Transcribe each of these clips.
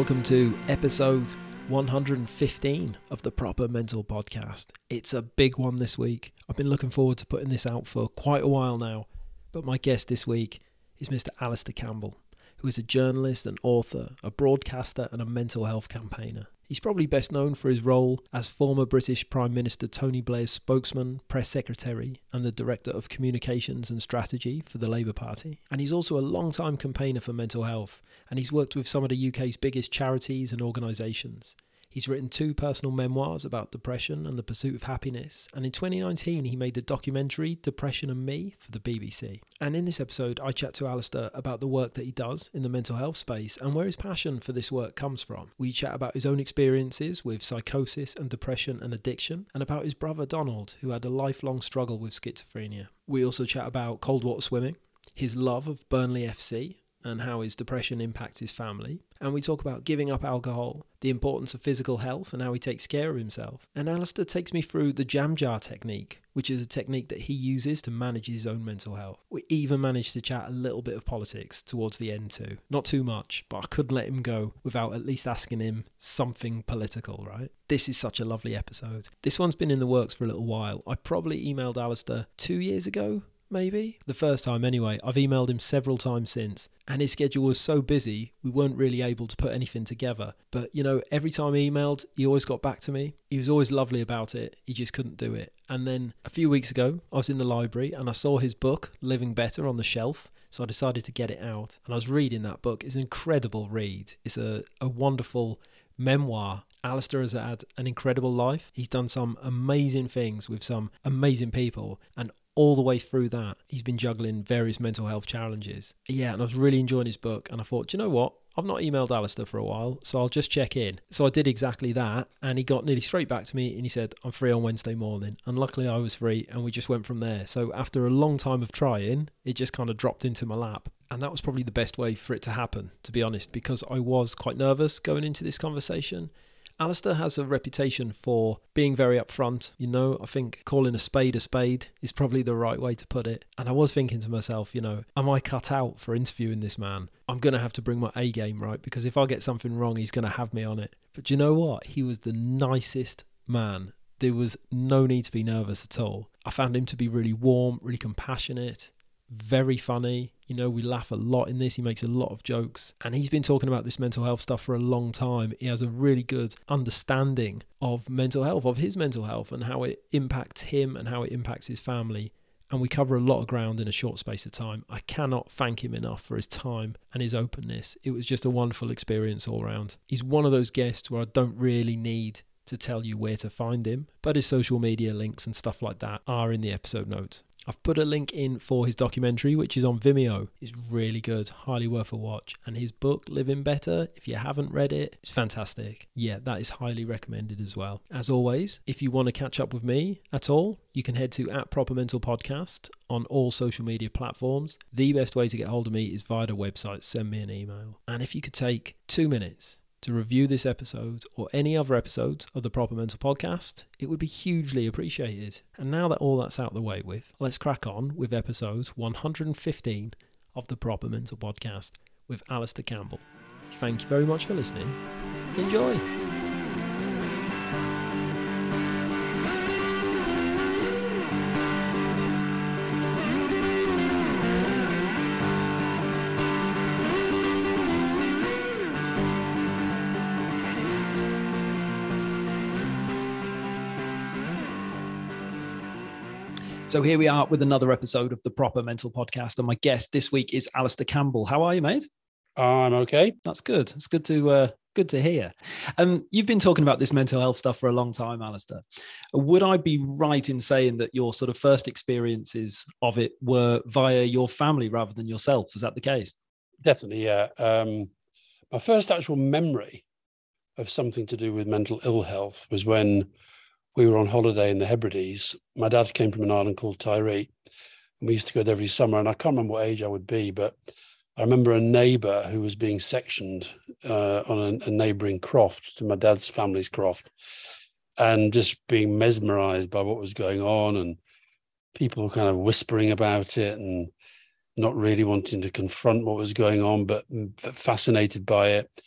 Welcome to episode 115 of the Proper Mental Podcast. It's a big one this week. I've been looking forward to putting this out for quite a while now, but my guest this week is Mr. Alastair Campbell, who is a journalist, an author, a broadcaster, and a mental health campaigner. He's probably best known for his role as former British Prime Minister Tony Blair's spokesman, press secretary, and the Director of Communications and Strategy for the Labour Party. And he's also a long-time campaigner for mental health, and he's worked with some of the UK's biggest charities and organisations. He's written two personal memoirs about depression and the pursuit of happiness, and in 2019 he made the documentary Depression and Me for the BBC. And in this episode, I chat to Alastair about the work that he does in the mental health space and where his passion for this work comes from. We chat about his own experiences with psychosis and depression and addiction, and about his brother Donald, who had a lifelong struggle with schizophrenia. We also chat about cold water swimming, his love of Burnley FC, and how his depression impacts his family. And we talk about giving up alcohol, the importance of physical health, and how he takes care of himself. And Alastair takes me through the jam jar technique, which is a technique that he uses to manage his own mental health. We even managed to chat a little bit of politics towards the end, too. Not too much, but I couldn't let him go without at least asking him something political, right? This is such a lovely episode. This one's been in the works for a little while. I probably emailed Alastair two years ago, maybe? The first time anyway. I've emailed him several times since. And his schedule was so busy we weren't really able to put anything together. But you know every time he emailed he always got back to me. He was always lovely about it. He just couldn't do it. And then a few weeks ago i was in the library and i saw his book living better on the shelf. So I decided to get it out. And I was reading that book. It's an incredible read. It's a, a wonderful memoir. Alastair has had an incredible life. He's done some amazing things with some amazing people, and all the way through that, he's been juggling various mental health challenges. Yeah, and I was really enjoying his book, and I thought, you know what? I've not emailed Alastair for a while, so I'll just check in. So I did exactly that, and he got nearly straight back to me and he said, I'm free on Wednesday morning. And luckily I was free, and we just went from there. So after a long time of trying, it just kind of dropped into my lap. And that was probably the best way for it to happen, to be honest, because I was quite nervous going into this conversation. Alastair has a reputation for being very upfront. You know, I think calling a spade a spade is probably the right way to put it. And I was thinking to myself, you know, am I cut out for interviewing this man? I'm going to have to bring my A game, right? Because if I get something wrong, he's going to have me on it. But you know what? He was the nicest man. There was no need to be nervous at all. I found him to be really warm, really compassionate, very funny. You know, we laugh a lot in this. He makes a lot of jokes. And he's been talking about this mental health stuff for a long time. He has a really good understanding of mental health, of his mental health, and how it impacts him and how it impacts his family. And we cover a lot of ground in a short space of time. I cannot thank him enough for his time and his openness. It was just a wonderful experience all round. He's one of those guests where I don't really need to tell you where to find him, but his social media links and stuff like that are in the episode notes. I've put a link in for his documentary, which is on Vimeo. It's really good, highly worth a watch. And his book, Living Better, if you haven't read it, it's fantastic. Yeah, that is highly recommended as well. As always, if you want to catch up with me at all, you can head to at Proper Mental Podcast on all social media platforms. The best way to get hold of me is via the website. Send me an email. And if you could take two minutes to review this episode or any other episodes of the Proper Mental Podcast, it would be hugely appreciated. And now that all that's out of the way with, let's crack on with episode 115 of the Proper Mental Podcast with Alastair Campbell. Thank you very much for listening. Enjoy. So here we are with another episode of the Proper Mental Podcast, and my guest this week is Alastair Campbell. How are you, mate? I'm okay. That's good. It's good to uh, good to hear. Um, you've been talking about this mental health stuff for a long time, Alastair. Would I be right in saying that your sort of first experiences of it were via your family rather than yourself? Is that the case? Definitely, yeah. Um, my first actual memory of something to do with mental ill health was when we were on holiday in the Hebrides. My dad came from an island called Tiree, and we used to go there every summer. And I can't remember what age I would be, but I remember a neighbour who was being sectioned uh, on a, a neighbouring croft to my dad's family's croft, and just being mesmerised by what was going on, and people kind of whispering about it, and not really wanting to confront what was going on, but fascinated by it.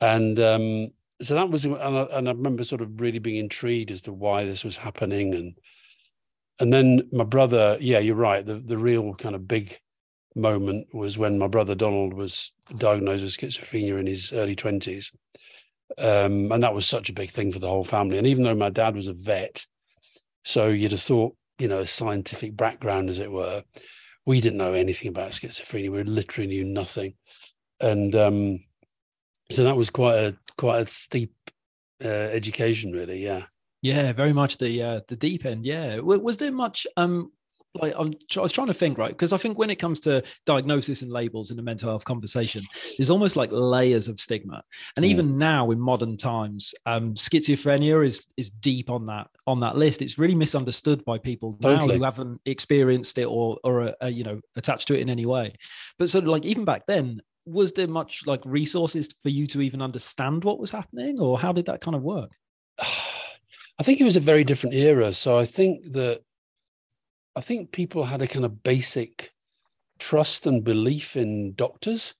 And um, so that was, and I, and I remember sort of really being intrigued as to why this was happening, and and then my brother, yeah, you're right. The the real kind of big moment was when my brother Donald was diagnosed with schizophrenia in his early twenties, um, and that was such a big thing for the whole family. And even though my dad was a vet, so you'd have thought, you know, a scientific background, as it were, we didn't know anything about schizophrenia. We literally knew nothing, and um, so that was quite a quite a steep uh, education, really. Yeah. Yeah, very much the uh, the deep end. Yeah, was there much um like I'm, I was trying to think right because I think when it comes to diagnosis and labels in the mental health conversation, there's almost like layers of stigma, and mm. even now in modern times, um, schizophrenia is is deep on that on that list. It's really misunderstood by people totally. now who haven't experienced it or or uh, you know attached to it in any way. But sort of like even back then, was there much like resources for you to even understand what was happening, or how did that kind of work? I think it was a very different era. So I think that I think people had a kind of basic trust and belief in doctors.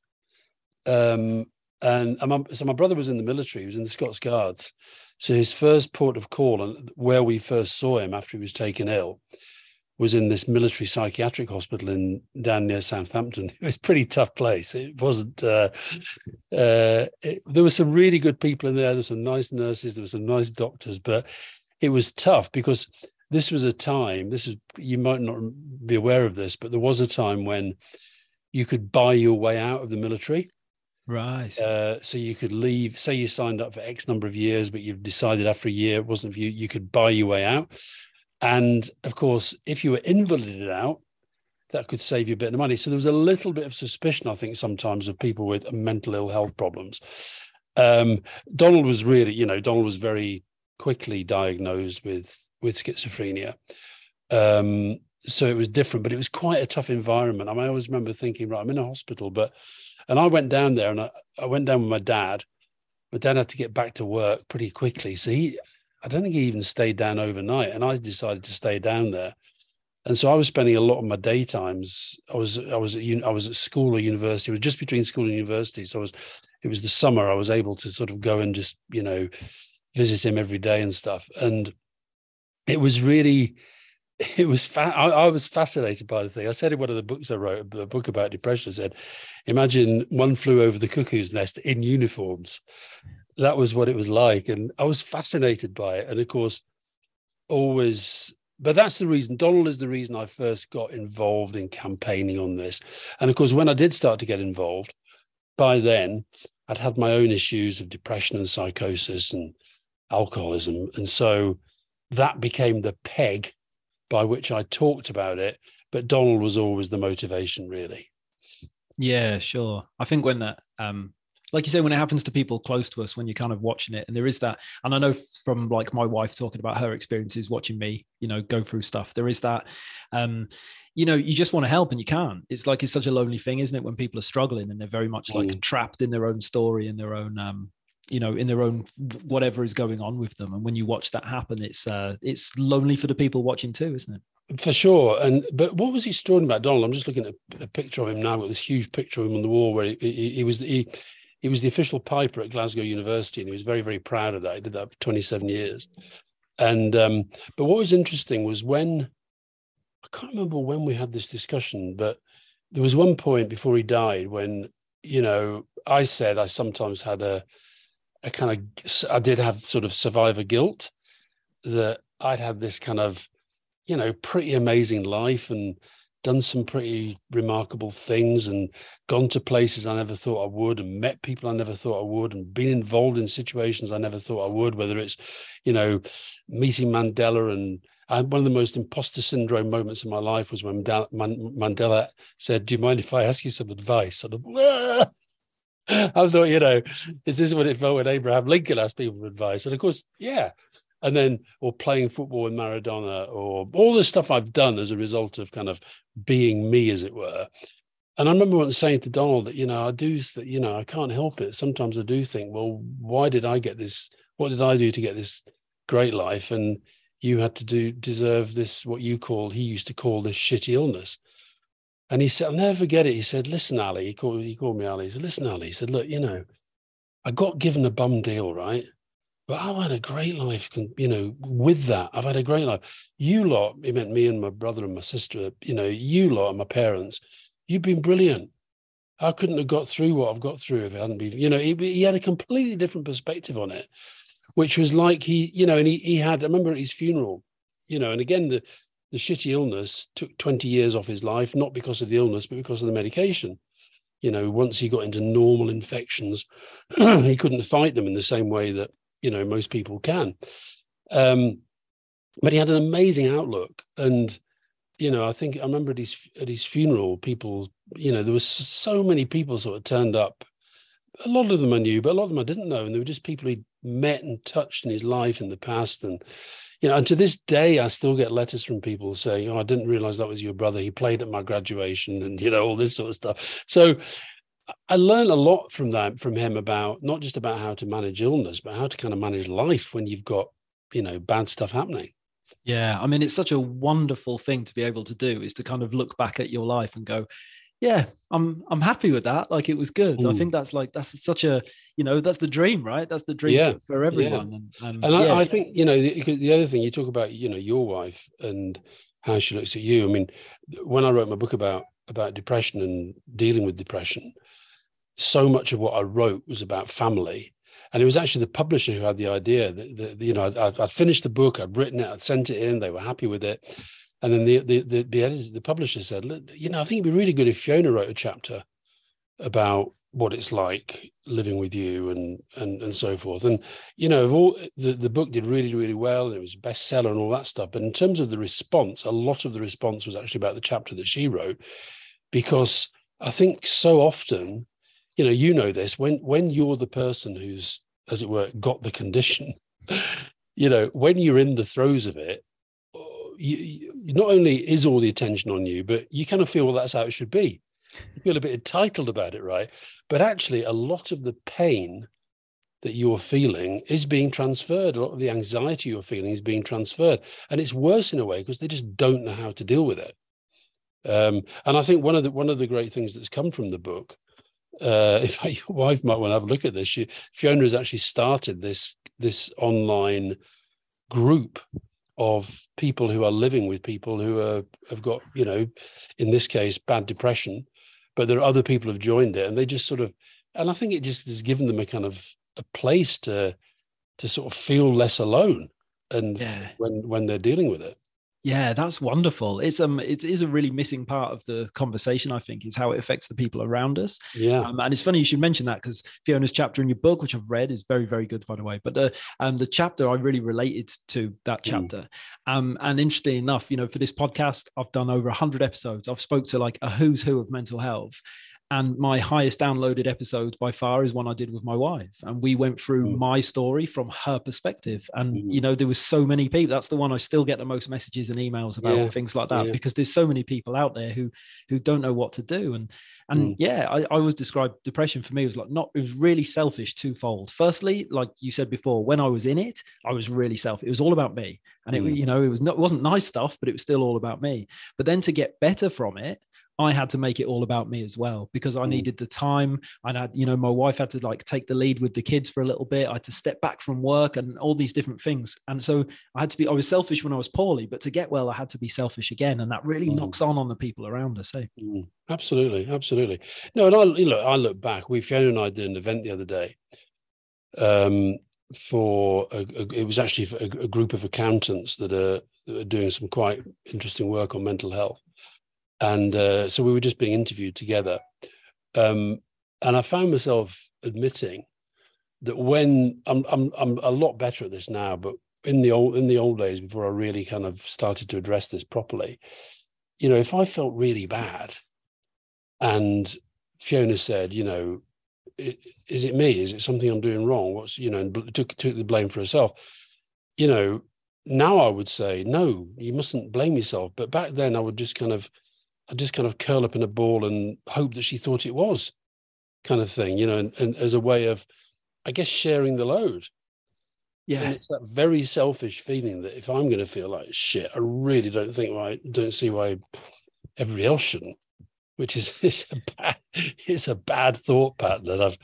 Um, and, so my brother was in the military, he was in the Scots Guards. So his first port of call and where we first saw him after he was taken ill was in this military psychiatric hospital in down near Southampton. It was a pretty tough place. It wasn't. Uh, uh, it, there were some really good people in there. There were some nice nurses. There were some nice doctors, but it was tough because this was a time. This is you might not be aware of this, but there was a time when you could buy your way out of the military. Right. Uh, so you could leave. Say you signed up for X number of years, but you've decided after a year it wasn't for you. You could buy your way out. And of course, if you were invalided out, that could save you a bit of money. So there was a little bit of suspicion, I think, sometimes of people with mental ill health problems. Um, Donald was really, you know, Donald was very quickly diagnosed with with schizophrenia. Um, so it was different, but it was quite a tough environment. I, mean, I always remember thinking, right, I'm in a hospital, but and I went down there and I, I went down with my dad. My dad had to get back to work pretty quickly. So he I don't think he even stayed down overnight. And I decided to stay down there. And so I was spending a lot of my daytimes. I was I was at I was at school or university. It was just between school and university. So I was it was the summer. I was able to sort of go and just you know visit him every day and stuff. And it was really it was fa- I, I, was fascinated by the thing. I said in one of the books I wrote, the book about depression, I said, imagine one flew over the cuckoo's nest in uniforms that was what it was like. And I was fascinated by it. And of course, always, but that's the reason, Donald is the reason I first got involved in campaigning on this. And of course, when I did start to get involved, by then I'd had my own issues of depression and psychosis and alcoholism. And so that became the peg by which I talked about it. But Donald was always the motivation, really. Yeah, sure. I think when that um, like you say, when it happens to people close to us, when you're kind of watching it, and there is that, and I know from like my wife talking about her experiences watching me, you know, go through stuff, there is that, um, you know, you just want to help and you can't. It's like it's such a lonely thing, isn't it? When people are struggling and they're very much like mm. trapped in their own story and their own, um, you know, in their own whatever is going on with them. And when you watch that happen, it's uh, it's lonely for the people watching too, isn't it? For sure. And but what was he talking about, Donald? I'm just looking at a picture of him now with this huge picture of him on the wall where he, he, he was he he was the official piper at Glasgow University, and he was very, very proud of that. He did that for 27 years. And um, but what was interesting was when I can't remember when we had this discussion, but there was one point before he died when you know I said I sometimes had a a kind of I did have sort of survivor guilt that I'd had this kind of you know pretty amazing life and done some pretty remarkable things and gone to places I never thought I would and met people I never thought I would and been involved in situations I never thought I would, whether it's, you know, meeting Mandela and and one of the most imposter syndrome moments in my life was when Mandela said, Do you mind if I ask you some advice? And I'm, I thought, you know, is this what it felt when Abraham Lincoln asked people for advice? And of course, yeah, and then or playing football with Maradona or all the stuff I've done as a result of kind of being me, as it were. And I remember once saying to Donald that, you know, I do, that you know, I can't help it. Sometimes I do think, well, why did I get this? What did I do to get this great life? And you had to do deserve this, what you call he used to call this shitty illness. And he said, I'll never forget it. He said, listen, Ali, he called, he called me Ali. He said, listen, Ali, he said, look, you know, I got given a bum deal, right? But I've had a great life, you know, with that. I've had a great life. You lot, it meant me and my brother and my sister, you know, you lot and my parents, you've been brilliant. I couldn't have got through what I've got through if it hadn't been, you know, he, he had a completely different perspective on it, which was like he, you know, and he, he had, I remember at his funeral, you know, and again, the, the shitty illness took 20 years off his life, not because of the illness, but because of the medication you know once he got into normal infections he couldn't fight them in the same way that you know most people can. Um, but he had an amazing outlook. And you know i think i remember at his at his funeral people you know there was so many people sort of turned up. A lot of them i knew but a lot of them i didn't know. And they were just people he'd met and touched in his life in the past. And you know and to this day i still get letters from people saying oh i didn't realize that was your brother. He played at my graduation and you know all this sort of stuff. So I learned a lot from that from him about not just about how to manage illness, but how to kind of manage life when you've got you know bad stuff happening. Yeah, I mean, it's such a wonderful thing to be able to do is to kind of look back at your life and go, yeah, I'm I'm happy with that. Like it was good. Mm. I think that's like that's such a you know that's the dream, right? That's the dream yeah. for, for, everyone. Yeah. And, um, and yeah. I, I, think you know the, the other thing you talk about, you know, your wife and how she looks at you. I mean, when I wrote my book about about depression and dealing with depression, so much of what I wrote was about family. And it was actually the publisher who had the idea that, that you know, I, I finished the book, I'd written it, I'd sent it in, they were happy with it. And then the the the, the, editor, the publisher said, you know, I think it'd be really good if Fiona wrote a chapter about what it's like living with you and and and so forth. And you know, all the, the book did really, really well, and it was a bestseller and all that stuff. But in terms of the response, a lot of the response was actually about the chapter that she wrote, because I think so often you know, you know this when when you're the person who's, as it were, got the condition. you know, when you're in the throes of it, you, not only is all the attention on you, but you kind of feel well, that's how it should be. You feel a bit entitled about it, right? But actually, a lot of the pain that you're feeling is being transferred. A lot of the anxiety you're feeling is being transferred, and it's worse in a way because they just don't know how to deal with it. Um, and I think one of the one of the great things that's come from the book uh, if your wife might want to have a look at this, she, Fiona has actually started this this online group of people who are living with people who are, have got, you know, in this case, bad depression, but there are other people who've joined it, and they just sort of, and I think it just has given them a kind of a place to to sort of feel less alone, and yeah. when when they're dealing with it. Yeah, that's wonderful. It's um, it is a really missing part of the conversation. I think is how it affects the people around us. Yeah, um, and it's funny you should mention that because Fiona's chapter in your book, which I've read, is very very good by the way. But the um, the chapter I really related to that mm. chapter. Mm. Um, and interesting enough, you know, for this podcast, I've done over hundred episodes. I've spoke to like a who's who of mental health, and my highest downloaded episode by far is one I did with my wife. And we went through mm. my story from her perspective. And, mm. you know, there was so many people. That's the one I still get the most messages and emails about yeah. things like that, yeah. because there's so many people out there who who don't know what to do. And and mm. yeah, I, I always describe depression for me was like not it was really selfish twofold. Firstly, like you said before, when I was in it, I was really self. It was all about me. And it, mm. you know, it was not it wasn't nice stuff, but it was still all about me. But then to get better from it, I had to make it all about me as well because I mm. needed the time. And I you know, my wife had to like take the lead with the kids for a little bit. I had to step back from work and all these different things. And so I had to be, I was selfish when I was poorly, but to get well, I had to be selfish again. And that really mm. knocks on on the people around us. Eh? Mm. Absolutely. Absolutely. No, and I, you know, I look back, we, Fiona and I did an event the other day um, for, a, a, it was actually a, a, group of accountants that are, that are doing some quite interesting work on mental health and uh, so we were just being interviewed together. Um, and I found myself admitting that when I'm, I'm I'm a lot better at this now, but in the old in the old days before I really kind of started to address this properly, you know, if I felt really bad, and Fiona said, you know, is it me? Is it something I'm doing wrong? What's you know, and took took the blame for herself. You know, now I would say no, you mustn't blame yourself. But back then, I would just kind of, I just kind of curl up in a ball and hope that she thought it was, kind of thing. You know, and, and as a way of, I guess, sharing the load. Yeah, and it's that very selfish feeling that if I'm going to feel like shit, I really don't think why, don't see why everybody else shouldn't which is it's a bad it's a bad thought pattern and I've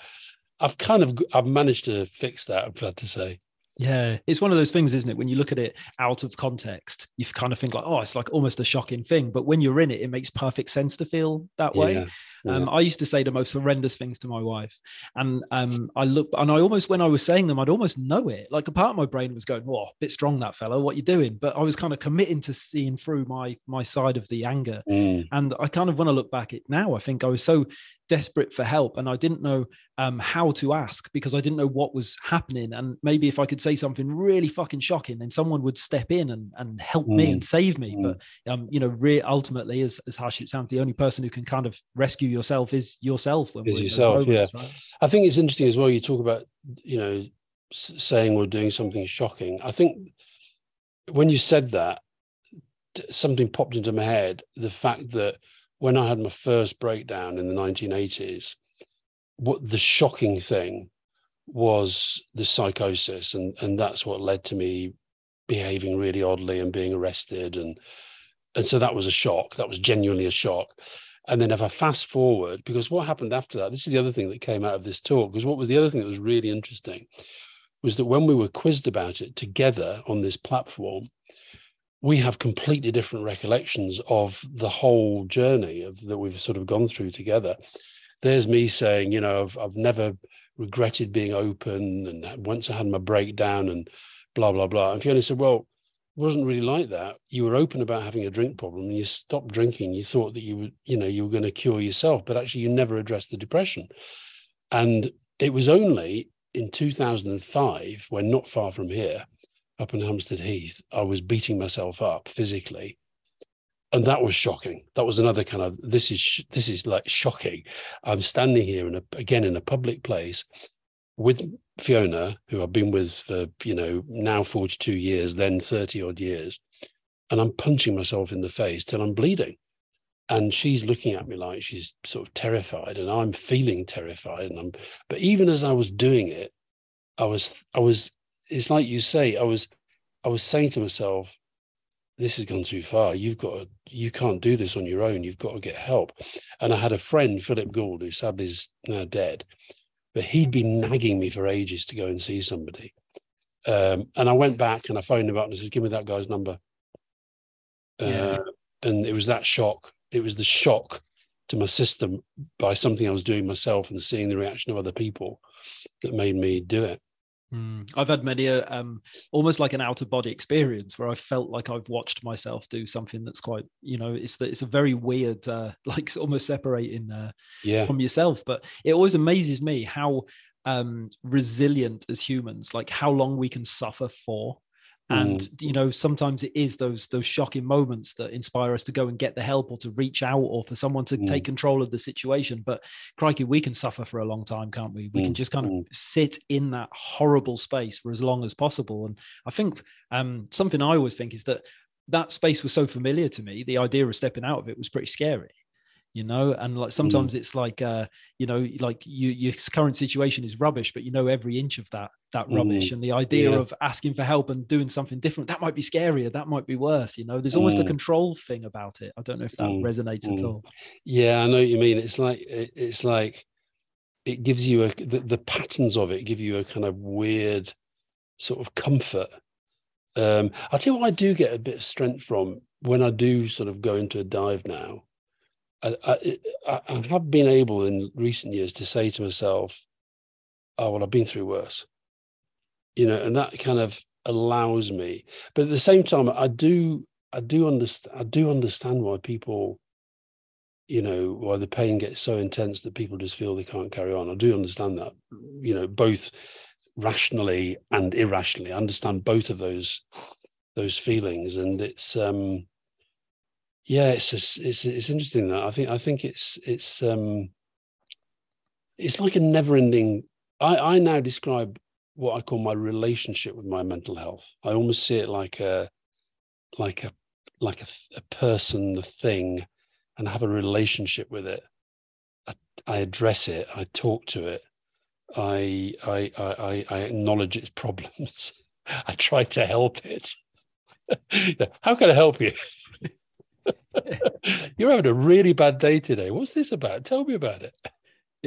I've kind of I've managed to fix that. I'm glad to say. Yeah, it's one of those things, isn't it? When you look at it out of context, you kind of think like, oh, it's like almost a shocking thing. But when you're in it, it makes perfect sense to feel that way. Yeah, yeah. Um, I used to say the most horrendous things to my wife, and um, I look, and I almost when I was saying them, I'd almost know it. Like a part of my brain was going, "Oh, a bit strong that fellow. What you doing?" But I was kind of committing to seeing through my my side of the anger. Mm. And I kind of when I look back at now, I think I was so desperate for help and I didn't know um, how to ask because I didn't know what was happening. And maybe if I could say something really fucking shocking, then someone would step in and, and help mm. me and save me. Mm. But, um, you know, re- ultimately, as, as harsh it sounds, the only person who can kind of rescue yourself is yourself. When is yourself, moments, yeah. Right? I think it's interesting as well. You talk about, you know, saying we're doing something shocking. I think when you said that, something popped into my head the fact that when I had my first breakdown in the 1980s, what the shocking thing was the psychosis, and and that's what led to me behaving really oddly and being arrested, and and so that was a shock. That was genuinely a shock. And then if I fast forward, because what happened after that, this is the other thing that came out of this talk, because what was the other thing that was really interesting was that when we were quizzed about it together on this platform, we have completely different recollections of the whole journey of, that we've sort of gone through together. There's me saying, you know, I've, I've never regretted being open, and once I had my breakdown, and blah blah blah. And Fiona said, well, it wasn't really like that. You were open about having a drink problem, and you stopped drinking. You thought that you were, you know, you were going to cure yourself, but actually, you never addressed the depression. And it was only in 2005, when not far from here, up in Hampstead Heath, I was beating myself up physically. And that was shocking. That was another kind of this is this is like shocking. I'm standing here in a again in a public place with Fiona, who I've been with for you know now 42 years, then 30 odd years, and I'm punching myself in the face till I'm bleeding. And she's looking at me like she's sort of terrified, and I'm feeling terrified. And I'm, but even as I was doing it, I was I was it's like you say, I was I was saying to myself, this has gone too far. You've got to, you can't do this on your own. You've got to get help. And I had a friend, Philip Gould, who sadly is now dead, but he'd been nagging me for ages to go and see somebody. Um, and I went back and I phoned him up and I said, give me that guy's number. Uh, yeah. And it was that shock. It was the shock to my system by something I was doing myself and seeing the reaction of other people that made me do it. Mm. I've had many a um, almost like an out of body experience where I felt like I've watched myself do something that's quite, you know, it's that it's a very weird, uh, like almost separating uh, yeah. from yourself. But it always amazes me how um, resilient as humans, like how long we can suffer for and mm. you know sometimes it is those those shocking moments that inspire us to go and get the help or to reach out or for someone to mm. take control of the situation but crikey we can suffer for a long time can't we we mm. can just kind of mm. sit in that horrible space for as long as possible and i think um, something i always think is that that space was so familiar to me the idea of stepping out of it was pretty scary you know and like sometimes mm. it's like uh you know like you, your current situation is rubbish but you know every inch of that that rubbish mm. and the idea yeah. of asking for help and doing something different that might be scarier that might be worse you know there's almost mm. a control thing about it i don't know if that mm. resonates at mm. all yeah i know what you mean it's like it's like it gives you a the, the patterns of it give you a kind of weird sort of comfort um i'll tell you what i do get a bit of strength from when i do sort of go into a dive now I, I, I have been able in recent years to say to myself, "Oh well, I've been through worse," you know, and that kind of allows me. But at the same time, I do I do understand I do understand why people you know, why the pain gets so intense that people just feel they can't carry on. I do understand that, you know, both rationally and irrationally. I understand both of those those feelings, and it's um, yeah, it's it's it's interesting that I think I think it's it's um, it's like a never-ending. I I now describe what I call my relationship with my mental health. I almost see it like a like a like a, a person, a thing, and have a relationship with it. I, I address it. I talk to it. I I I I acknowledge its problems. I try to help it. How can I help you? You're having a really bad day today. What's this about? Tell me about it.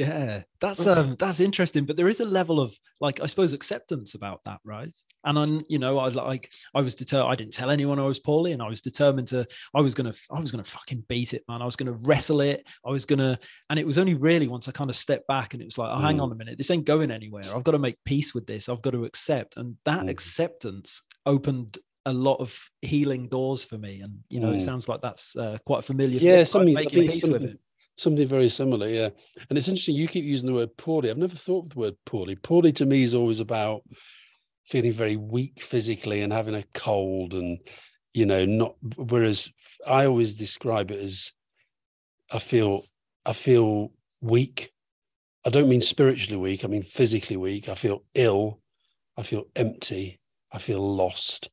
Yeah, that's um that's interesting, but there is a level of like I suppose acceptance about that, right? And I'm, you know, I like I was determined. I didn't tell anyone I was poorly, and I was determined to. I was gonna, I was gonna fucking beat it, man. I was gonna wrestle it. I was gonna, and it was only really once I kind of stepped back and it was like, oh, mm. hang on a minute, this ain't going anywhere. I've got to make peace with this. I've got to accept, and that mm. acceptance opened a lot of healing doors for me. And you know, mm. it sounds like that's uh, quite familiar. Yeah, thing, something making peace with it Something very similar, yeah. And it's interesting, you keep using the word poorly. I've never thought of the word poorly. Poorly to me is always about feeling very weak physically and having a cold and, you know, not, whereas I always describe it as I feel, I feel weak. I don't mean spiritually weak, I mean physically weak. I feel ill. I feel empty. I feel lost.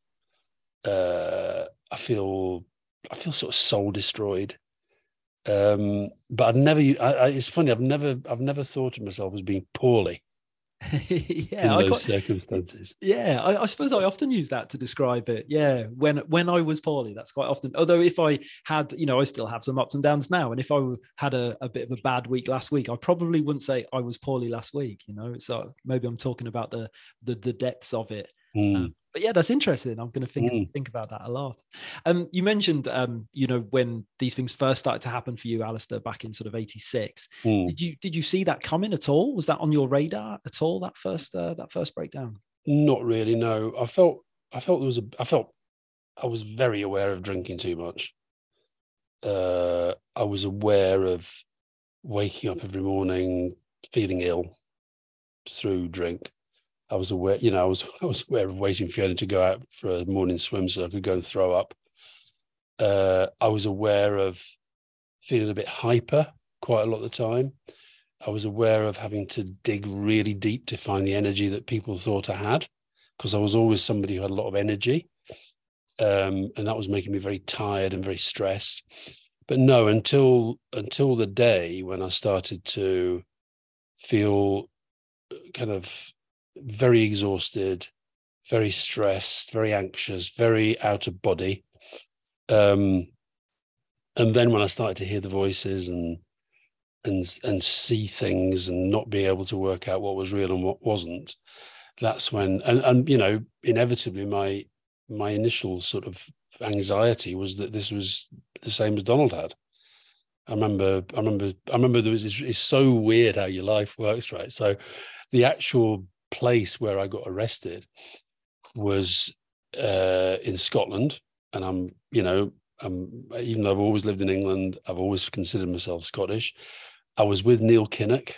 Uh, I feel, I feel sort of soul destroyed um, but I've never. I, I, it's funny. I've never. I've never thought of myself as being poorly. yeah, in those circumstances. Yeah, I, I, suppose I often use that to describe it. Yeah, when when I was poorly, that's quite often. Although if I had, you know, I still have some ups and downs now, and if I had a, a bit of a bad week last week, I probably wouldn't say I was poorly last week. You know, so maybe I'm talking about the the, the depths of it. Mm. Um, but yeah, that's interesting. I'm going to think mm. think about that a lot. Um, you mentioned, um, you know, when these things first started to happen for you, Alastair, back in sort of '86. Mm. Did you did you see that coming at all? Was that on your radar at all? That first uh, that first breakdown? Not really. No, I felt I felt there was a I felt I was very aware of drinking too much. Uh, I was aware of waking up every morning feeling ill through drink. I was aware, you know, I was I was aware of waiting for Fiona to go out for a morning swim so I could go and throw up. Uh, I was aware of feeling a bit hyper quite a lot of the time. I was aware of having to dig really deep to find the energy that people thought I had, because I was always somebody who had a lot of energy. Um, and that was making me very tired and very stressed. But no, until until the day when I started to feel kind of very exhausted, very stressed, very anxious, very out of body. Um, and then when I started to hear the voices and and and see things and not be able to work out what was real and what wasn't, that's when and, and you know inevitably my my initial sort of anxiety was that this was the same as Donald had. I remember, I remember, I remember there was. It's, it's so weird how your life works, right? So, the actual place where I got arrested was uh, in Scotland, and I'm, you know, I'm, even though I've always lived in England, I've always considered myself Scottish. I was with Neil Kinnock,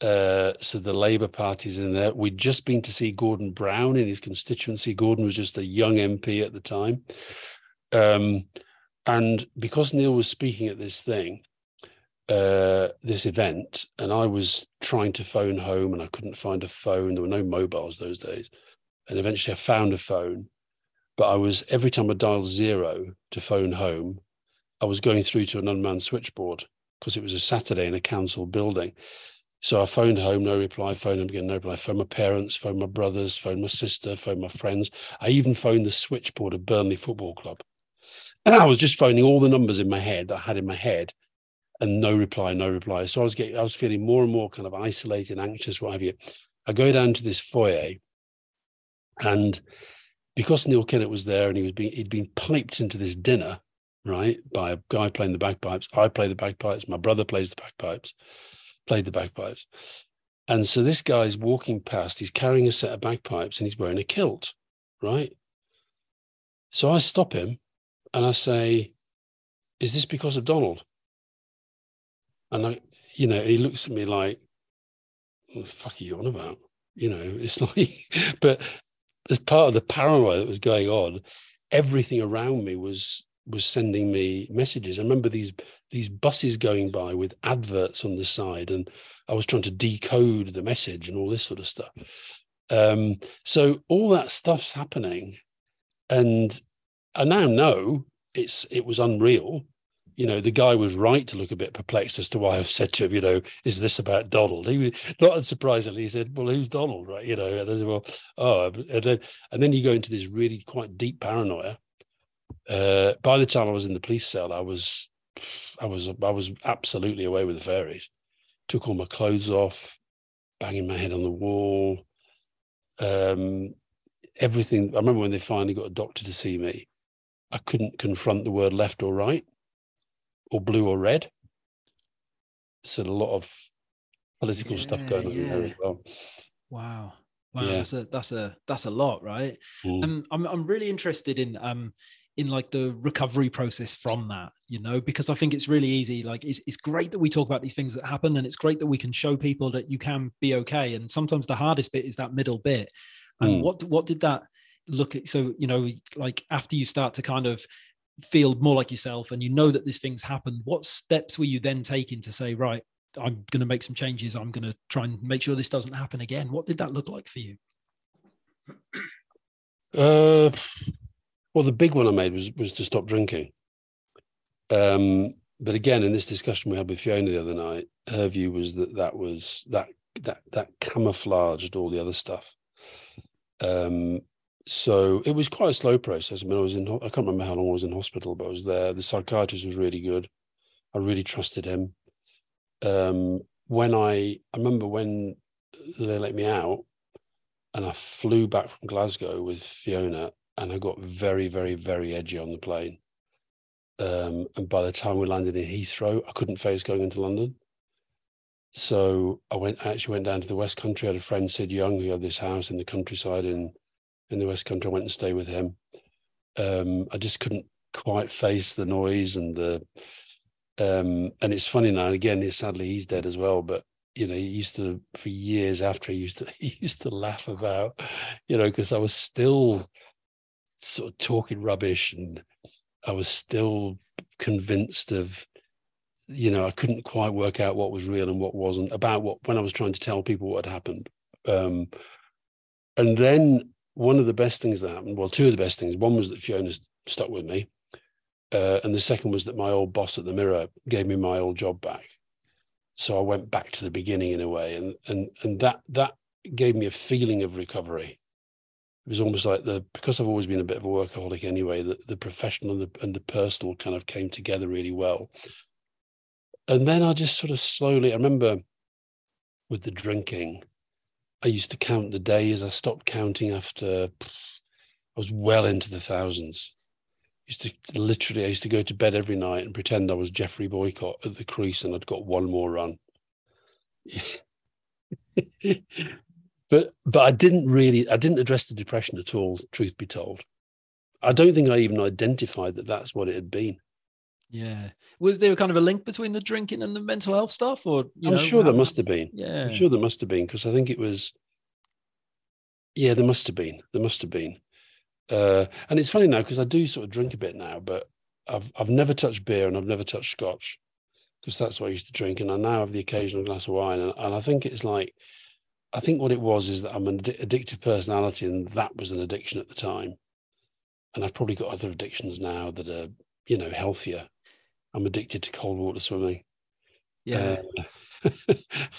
uh, so the Labour Party's in there. We'd just been to see Gordon Brown in his constituency. Gordon was just a young MP at the time, um, and because Neil was speaking at this thing, uh, this event and I was trying to phone home and I couldn't find a phone. There were no mobiles those days. And eventually I found a phone, but I was every time I dialed zero to phone home, I was going through to an unmanned switchboard because it was a Saturday in a council building. So I phoned home, no reply, phoned them again, no reply, phoned my parents, phoned my brothers, phoned my sister, phoned my friends. I even phoned the switchboard of Burnley Football Club. And I was just phoning all the numbers in my head that I had in my head and no reply, no reply. So I was getting, I was feeling more and more kind of isolated, anxious, what have you. I go down to this foyer, and because Neil Kinnock was there and he was being, he'd been piped into this dinner, right, by a guy playing the bagpipes. I play the bagpipes. My brother plays the bagpipes, played the bagpipes. And so this guy's walking past, he's carrying a set of bagpipes and he's wearing a kilt, right? So I stop him and I say, Is this because of Donald? And I, you know, he looks at me like, what the fuck are you on about? You know, it's like, but as part of the paranoia that was going on, everything around me was was sending me messages. I remember these these buses going by with adverts on the side, and I was trying to decode the message and all this sort of stuff. Um, so all that stuff's happening, and I now know it's it was unreal. You know, the guy was right to look a bit perplexed as to why I said to him, you know, is this about Donald? He was not unsurprisingly, he said, Well, who's Donald? Right. You know, and I said, Well, oh, and then, and then you go into this really quite deep paranoia. Uh, by the time I was in the police cell, I was I was I was absolutely away with the fairies. Took all my clothes off, banging my head on the wall. Um, everything. I remember when they finally got a doctor to see me. I couldn't confront the word left or right, or blue or red. So a lot of political yeah, stuff going on yeah. there as well. Wow. Wow, yeah. that's a that's a that's a lot, right? Mm. And I'm I'm really interested in um in like the recovery process from that you know because i think it's really easy like it's, it's great that we talk about these things that happen and it's great that we can show people that you can be okay and sometimes the hardest bit is that middle bit and mm. what what did that look at so you know like after you start to kind of feel more like yourself and you know that these things happen what steps were you then taking to say right i'm going to make some changes i'm going to try and make sure this doesn't happen again what did that look like for you uh well, the big one I made was was to stop drinking. Um, but again, in this discussion we had with Fiona the other night, her view was that that was that that that camouflaged all the other stuff. Um, so it was quite a slow process. I mean, I was in I can't remember how long I was in hospital, but I was there. The psychiatrist was really good. I really trusted him. Um, when I I remember when they let me out, and I flew back from Glasgow with Fiona, and I got very, very, very edgy on the plane. Um, and by the time we landed in Heathrow, I couldn't face going into London. So I went I actually went down to the West Country. I had a friend, Sid Young, who had this house in the countryside in in the West Country. I went and stayed with him. Um, I just couldn't quite face the noise and the um, and it's funny now. Again, sadly he's dead as well. But you know, he used to for years after he used to he used to laugh about, you know, because I was still sort of talking rubbish and I was still convinced of you know I couldn't quite work out what was real and what wasn't about what when I was trying to tell people what had happened um, and then one of the best things that happened well two of the best things one was that Fiona stuck with me uh, and the second was that my old boss at the mirror gave me my old job back so I went back to the beginning in a way and and and that that gave me a feeling of recovery it was almost like the because I've always been a bit of a workaholic anyway. The, the professional and the, and the personal kind of came together really well. And then I just sort of slowly. I remember with the drinking, I used to count the days. I stopped counting after I was well into the thousands. I used to literally, I used to go to bed every night and pretend I was Geoffrey Boycott at the crease and I'd got one more run. but but I didn't really I didn't address the depression at all. Truth be told, I don't think I even identified that that's what it had been. Yeah, was there kind of a link between the drinking and the mental health stuff, or I'm know, sure how, there must have been. Yeah, I'm sure there must have been because I think it was. Yeah, there must have been. There must have been. Uh, and it's funny now because I do sort of drink a bit now, but I've I've never touched beer and I've never touched scotch because that's what I used to drink, and I now have the occasional glass of wine, and, and I think it's like I think what it was is that I'm an addictive personality, and that was an addiction at the time. And I've probably got other addictions now that are, you know, healthier. I'm addicted to cold water swimming. Yeah. Uh,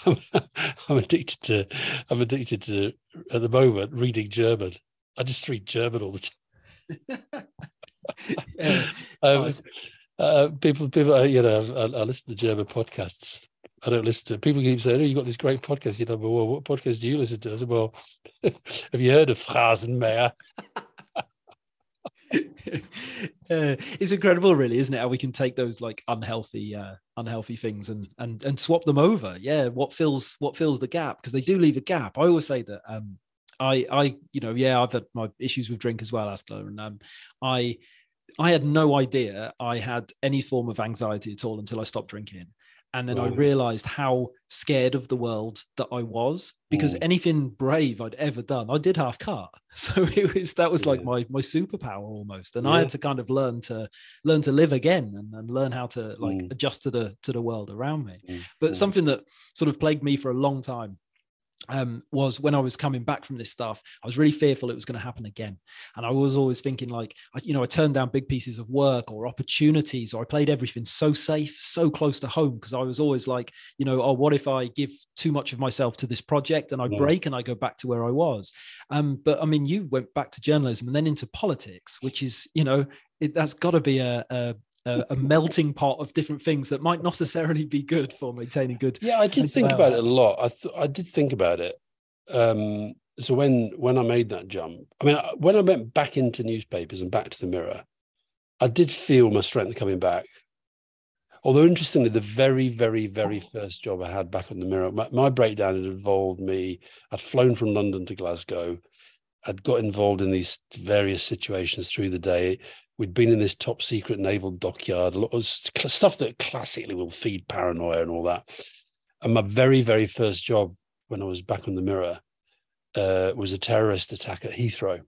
I'm, I'm, addicted to. I'm addicted to at the moment reading German. I just read German all the time. yeah. um, uh, people, people, you know, I, I listen to German podcasts I don't listen to. People keep saying, Oh, you've got this great podcast. You know, well, what podcast do you listen to? I said, Well, have you heard of Phrasenmäher? Uh, it's incredible, really, isn't it? How we can take those like unhealthy, uh, unhealthy things and and and swap them over. Yeah, what fills what fills the gap because they do leave a gap. I always say that. Um, I I you know yeah I've had my issues with drink as well, Askler, and um, I I had no idea I had any form of anxiety at all until I stopped drinking and then I realized how scared of the world that I was because Mm. anything brave I'd ever done, I did half cut. So it was that was like my my superpower almost. And I had to kind of learn to learn to live again and, and learn how to like Mm. adjust to the to the world around me. Mm, But mm. something that sort of plagued me for a long time um, was when I was coming back from this stuff, I was really fearful it was going to happen again. And I was always thinking, like, you know, I turned down big pieces of work or opportunities, or I played everything so safe, so close to home, because I was always like, you know, oh, what if I give too much of myself to this project and I Yeah. break and I go back to where I was? Um, but I mean, you went back to journalism and then into politics, which is, you know, it, that's got to be a, a a, a melting pot of different things that might not necessarily be good for maintaining good Yeah, I did think about it a lot. I th- I did think about it. Um, so when when I made that jump, I mean, I- when I went back into newspapers and back to the Mirror, I did feel my strength coming back. Although interestingly, the very, very, very first job I had back on the Mirror, my, my breakdown had involved me. I'd flown from London to Glasgow. I'd got involved in these various situations through the day. We'd been in this top secret naval dockyard, a lot of stuff that classically will feed paranoia and all that. And my very, very first job when I was back on the mirror uh, was a terrorist attack at Heathrow.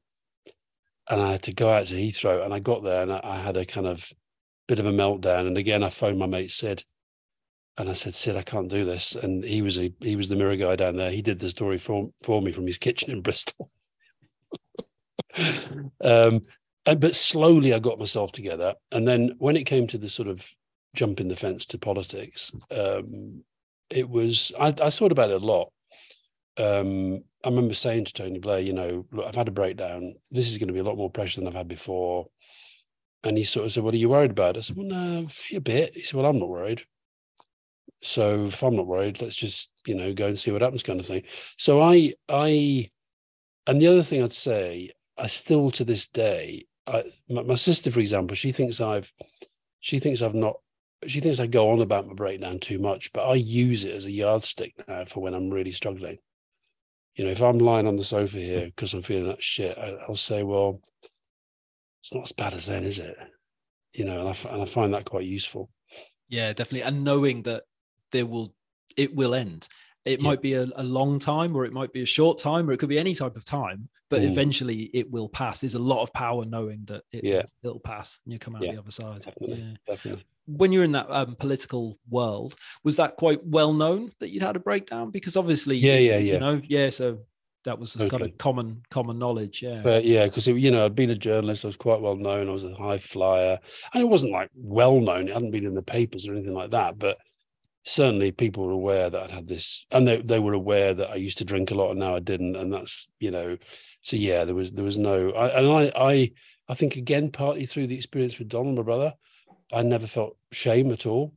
And I had to go out to Heathrow and I got there and I, I had a kind of bit of a meltdown. And again, I phoned my mate Sid and I said, Sid, I can't do this. And he was a he was the mirror guy down there. He did the story for, for me from his kitchen in Bristol. Um, and, but slowly I got myself together. And then when it came to the sort of jump in the fence to politics, um, it was, I, I thought about it a lot. Um, I remember saying to Tony Blair, you know, look, I've had a breakdown. This is going to be a lot more pressure than I've had before. And he sort of said, What are you worried about? I said, Well, no, a bit. He said, Well, I'm not worried. So if I'm not worried, let's just, you know, go and see what happens, kind of thing. So I, I, and the other thing I'd say, I still to this day, I, my, my sister, for example, she thinks I've, she thinks I've not, she thinks I go on about my breakdown too much, but I use it as a yardstick now for when I'm really struggling. You know, if I'm lying on the sofa here because I'm feeling that shit, I, I'll say, well, it's not as bad as then, is it? You know, and I, and I find that quite useful. Yeah, definitely. And knowing that there will it will end. It Yeah. might be a, a long time or it might be a short time or it could be any type of time, but Mm. eventually it will pass. There's a lot of power knowing that it, Yeah. it'll pass and you come out Yeah, the other side. definitely. Yeah. Definitely. When you're in that um, political world, was that quite well known that you'd had a breakdown? Because obviously, Yeah, yeah, yeah. You know, yeah. So that was a Totally. common common knowledge. Yeah. But yeah, because you know, I'd been a journalist, I was quite well known, I was a high flyer, and it wasn't like well known, it hadn't been in the papers or anything like that, but certainly people were aware that I'd had this, and they, they were aware that I used to drink a lot and now I didn't, and that's you know, so yeah, there was there was no, I, and I I I think again partly through the experience with Donald, my brother, I never felt shame at all.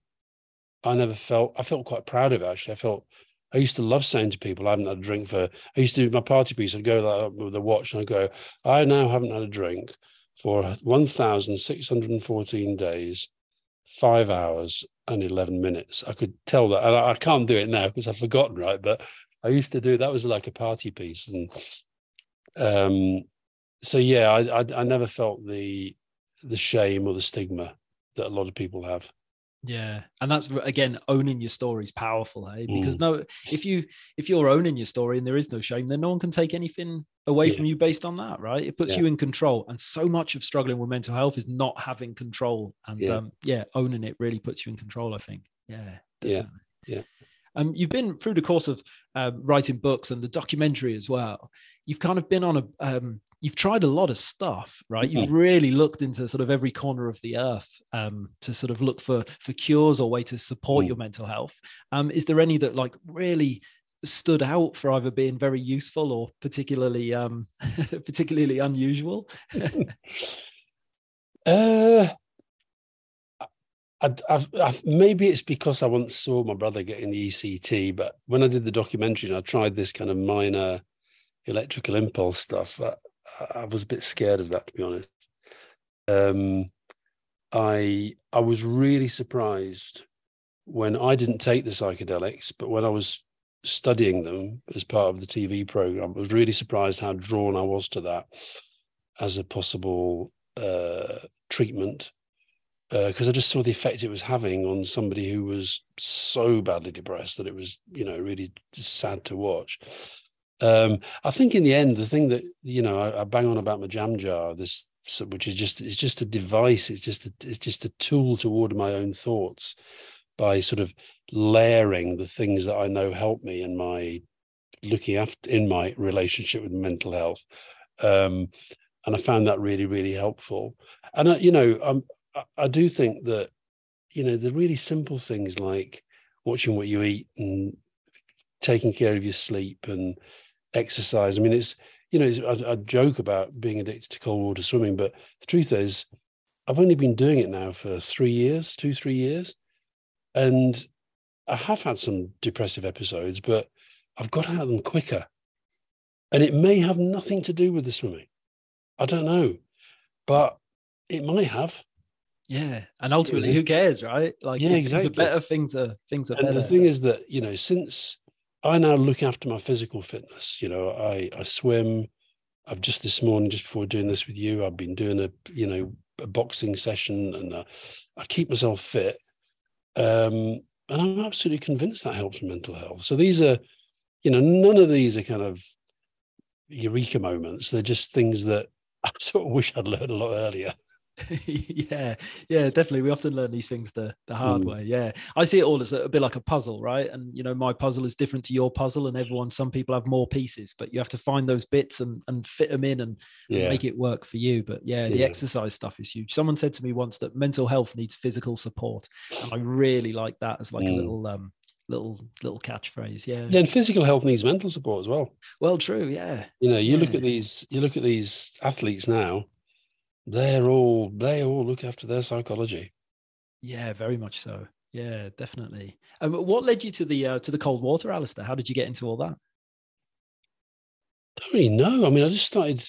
I never felt I felt quite proud of it actually. I felt I used to love saying to people, I haven't had a drink for, I used to do my party piece. I'd go with the watch and I'd go, I now haven't had a drink for 1,614 days, five hours and 11 minutes. I could tell that. And I, I can't do it now because I've forgotten, right? But I used to do that was like a party piece. And um, so, yeah, I, I, I never felt the, the shame or the stigma that a lot of people have. Yeah, and that's again owning your story is powerful, hey? Because Mm. no, if you if you're owning your story and there is no shame, then no one can take anything away Yeah. from you based on that, right? It puts Yeah. you in control, and so much of struggling with mental health is not having control, and Yeah. um, yeah, owning it really puts you in control. I think. Yeah. Yeah, yeah. Um, you've been through the course of um, writing books and the documentary as well. You've kind of been on a, um, you've tried a lot of stuff, right? You've really looked into sort of every corner of the earth um, to sort of look for for cures or way to support Mm. your mental health. Um, is there any that like really stood out for either being very useful or particularly um, particularly unusual? Uh, I've, I've, maybe it's because I once saw my brother getting the ECT, but when I did the documentary and I tried this kind of minor electrical impulse stuff, I, I was a bit scared of that, to be honest. Um, I I was really surprised when I didn't take the psychedelics, but when I was studying them as part of the TV program, I was really surprised how drawn I was to that as a possible uh, treatment because uh, I just saw the effect it was having on somebody who was so badly depressed that it was, you know, really sad to watch. Um, I think in the end, the thing that you know, I, I, bang on about my jam jar, this which is just it's just a device, it's just a, it's just a tool to order my own thoughts by sort of layering the things that I know help me in my looking after in my relationship with mental health. Um, and I found that really, really helpful. And I, you know, I'm, I do think that you know the really simple things like watching what you eat and taking care of your sleep and exercise. I mean, it's you know, it's, I, I, joke about being addicted to cold water swimming, but the truth is, I've only been doing it now for three years, two, three years, and I have had some depressive episodes, but I've got out of them quicker. And it may have nothing to do with the swimming. I don't know, but it might have. Yeah, and ultimately, who cares, right? Like, yeah, exactly. things are better, things are things are and better. The thing is that you know, since I now look after my physical fitness. You know, I I swim. I've just this morning, just before doing this with you, I've been doing a you know a boxing session, and uh, I keep myself fit. Um, and I'm absolutely convinced that helps mental health. So these are, you know, none of these are kind of eureka moments. They're just things that I sort of wish I'd learned a lot earlier. yeah, yeah, definitely. We often learn these things the the hard mm. way. Yeah, I see it all as a, a, bit like a puzzle, right? And you know, my puzzle is different to your puzzle, and everyone. Some people have more pieces, but you have to find those bits and and fit them in and, yeah. and make it work for you. But yeah, the yeah. exercise stuff is huge. Someone said to me once that mental health needs physical support, and I really like that as like mm. a little um little little catchphrase. Yeah. Yeah, and physical health needs mental support as well. Well, true. Yeah. You know, you yeah. look at these. You look at these athletes now they're all they all look after their psychology. Yeah, very much so. Yeah, definitely. Um, what led you to the uh, to the cold water, Alastair? How did you get into all that? I don't really know. I mean, I just started.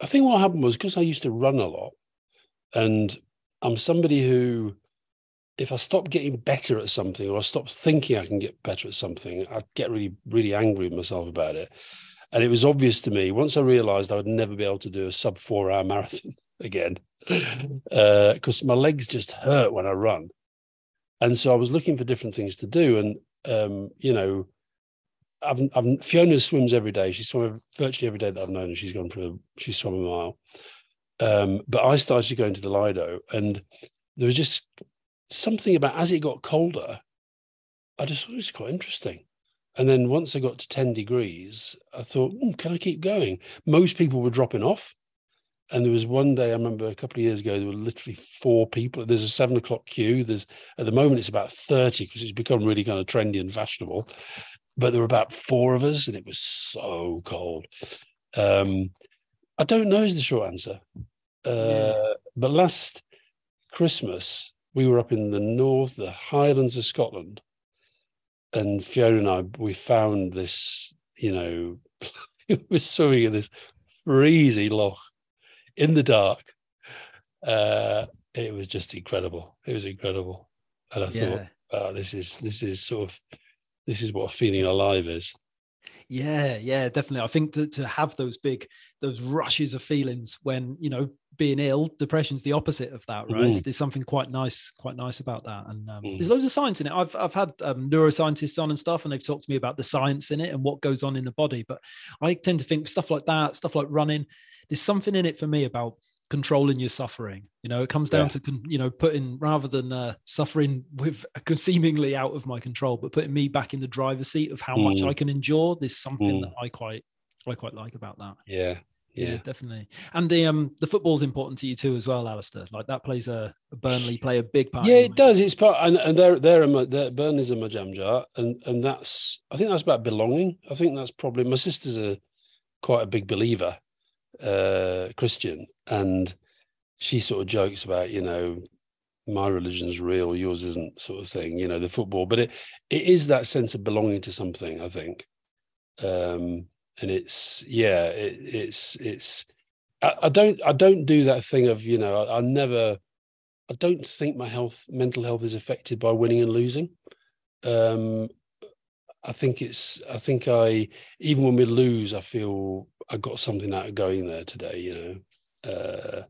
I think what happened was because I used to run a lot, and I'm somebody who, if I stop getting better at something or I stop thinking I can get better at something, I get really, really angry with myself about it. And it was obvious to me once I realized I would never be able to do a sub four hour marathon again because uh, my legs just hurt when I run. And so I was looking for different things to do. And, um, you know, I've, I've, Fiona swims every day. She swum virtually every day that I've known her. She's gone for, a, she's swum a mile. Um, but I started going to the Lido and there was just something about as it got colder, I just thought it was quite interesting. And then once I got to 10 degrees, I thought, mm, can I keep going? Most people were dropping off. And there was one day I remember a couple of years ago, there were literally four people. There's a seven o'clock queue. There's at the moment it's about 30 because it's become really kind of trendy and fashionable. But there were about four of us, and it was so cold. Um, I don't know is the short answer. Uh, yeah. But last Christmas, we were up in the north, the Highlands of Scotland, and Fiona and I we found this, you know, we were swimming in this freezing loch in the dark. Uh, it was just incredible. It was incredible, and I yeah. thought, oh, this is this is sort of this is what feeling alive is. Yeah, yeah, definitely. I think to, to have those big, those rushes of feelings when you know being ill, depression's the opposite of that, right? Mm. There's something quite nice, quite nice about that, and um, mm. there's loads of science in it. I've I've had um, neuroscientists on and stuff, and they've talked to me about the science in it and what goes on in the body. But I tend to think stuff like that, stuff like running. There's something in it for me about controlling your suffering you know it comes down yeah. to you know putting rather than uh, suffering with seemingly out of my control but putting me back in the driver's seat of how mm. much i can endure there's something mm. that i quite i quite like about that yeah yeah. yeah. definitely. And the um the football's important to you too as well, Alastair. Like that plays a, Burnley play a big part. Yeah, it does. It's part, and, and they're they're a they're, Burnley's a majam jar, and and that's I think that's about belonging. I think that's probably my sister's a quite a big believer, uh, Christian, and she sort of jokes about you know my religion's real, yours isn't, sort of thing. You know the football, but it it is that sense of belonging to something. I think. Um, and it's yeah it, it's it's I, I, don't i don't do that thing of you know I, I, never i don't think my health mental health is affected by winning and losing um i think it's i think i even when we lose i feel i got something out of going there today you know uh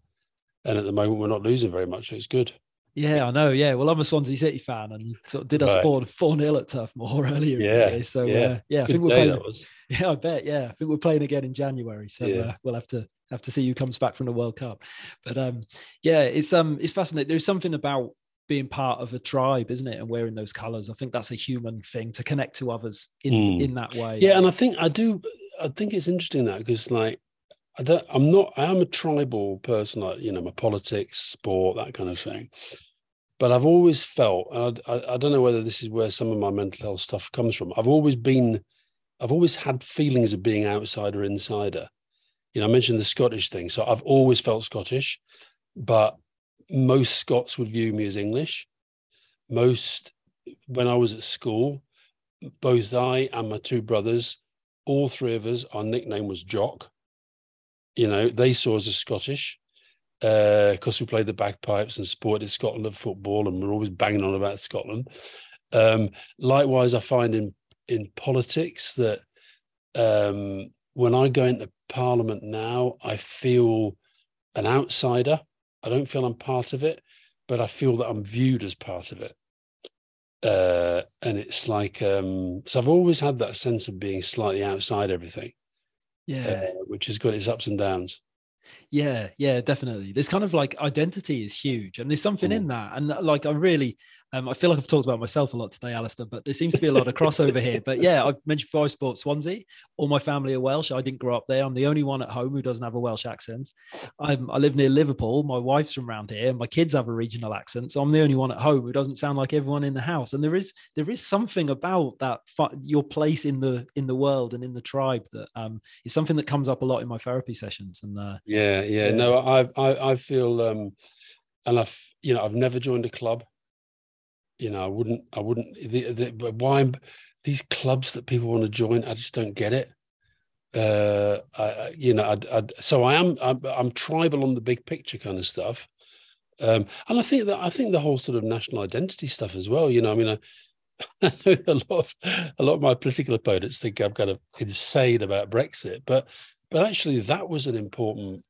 and at the moment we're not losing very much so it's good Yeah, I know. Yeah, well, I'm a Swansea City fan, and sort of did us four four nil at Turf Moor earlier. Yeah. So yeah. uh, yeah, I Good think we're playing. Yeah, I bet. Yeah, I think we're playing again in January, so Yeah. uh, we'll have to have to see who comes back from the World Cup. But um, yeah, it's um, it's fascinating. There's something about being part of a tribe, isn't it, and wearing those colours. I think that's a human thing to connect to others in Mm. in that way. Yeah, and I think I do. I think it's interesting that because, like, I don't. I'm not. I am a tribal person. Like, you know, my politics, sport, that kind of thing. But I've always felt, and I, I, I don't know whether this is where some of my mental health stuff comes from. I've always been, I've always had feelings of being outsider, insider. You know, I mentioned the Scottish thing, so I've always felt Scottish, but most Scots would view me as English. Most, when I was at school, both I and my two brothers, all three of us, our nickname was Jock. You know, they saw us as Scottish because we played the bagpipes and supported Scotland at football, and we're always banging on about Scotland. Um, likewise, I find in in politics that um, when I go into Parliament now, I feel an outsider. I don't feel I'm part of it, but I feel that I'm viewed as part of it uh, and it's like um, so I've always had that sense of being slightly outside everything, yeah. uh, which has got its ups and downs. Yeah, yeah, definitely. There's kind of like identity is huge, and there's something Mm. in that. And like, I really, um, I feel like I've talked about myself a lot today, Alastair. But there seems to be a lot of crossover here. But yeah, I mentioned before I sport Swansea. All my family are Welsh. I didn't grow up there. I'm the only one at home who doesn't have a Welsh accent. I'm, I live near Liverpool. My wife's from around here, my kids have a regional accent. So I'm the only one at home who doesn't sound like everyone in the house. And there is there is something about that your place in the in the world and in the tribe that um, is something that comes up a lot in my therapy sessions. And uh, Yeah, yeah. Yeah. No, I, I, I feel, um, and I've, you know, I've never joined a club. You know, I wouldn't, I wouldn't. The, the, why these clubs that people want to join? I just don't get it. Uh, I, you know, I, I, so I am, I'm, I'm tribal on the big picture kind of stuff. Um, and I think that I think the whole sort of national identity stuff as well. You know, I mean, I, a lot of a lot of my political opponents think I'm kind of insane about Brexit, but but actually that was an important.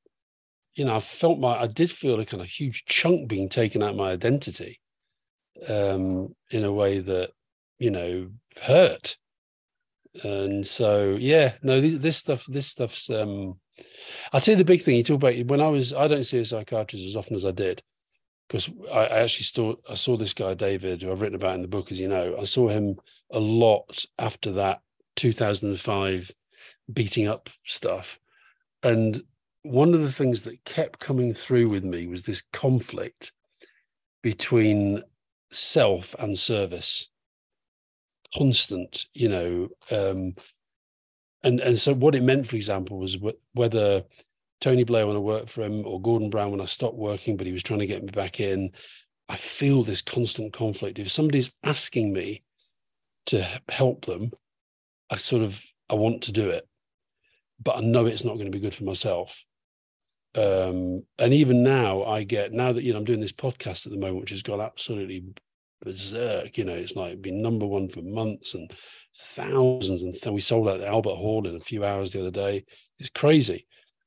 You know, I felt my I did feel a kind of huge chunk being taken out of my identity, um, in a way that you know hurt. And so, yeah, no, this, this stuff, this stuff's. um I'll tell you the big thing. You talk about when I was. I don't see a psychiatrist as often as I did because I, I actually saw I saw this guy David, who I've written about in the book, as you know. I saw him a lot after that 2005 beating up stuff, and one of the things that kept coming through with me was this conflict between self and service, constant, you know. Um, and and so what it meant, for example, was wh- whether Tony Blair when I worked for him, or Gordon Brown when I stopped working, but he was trying to get me back in. I feel this constant conflict. If somebody's asking me to help them, I sort of I want to do it, but I know it's not going to be good for myself. Um, and even now, I get now that you know I'm doing this podcast at the moment, which has got absolutely berserk. You know, it's like been number one for months and thousands, and th- we sold out the Albert Hall in a few hours the other day. It's crazy.